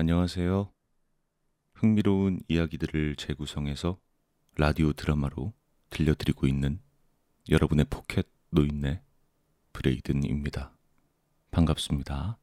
안녕하세요. 흥미로운 이야기들을 재구성해서 라디오 드라마로 들려드리고 있는 여러분의 포켓 노인네 브레이든입니다. 반갑습니다.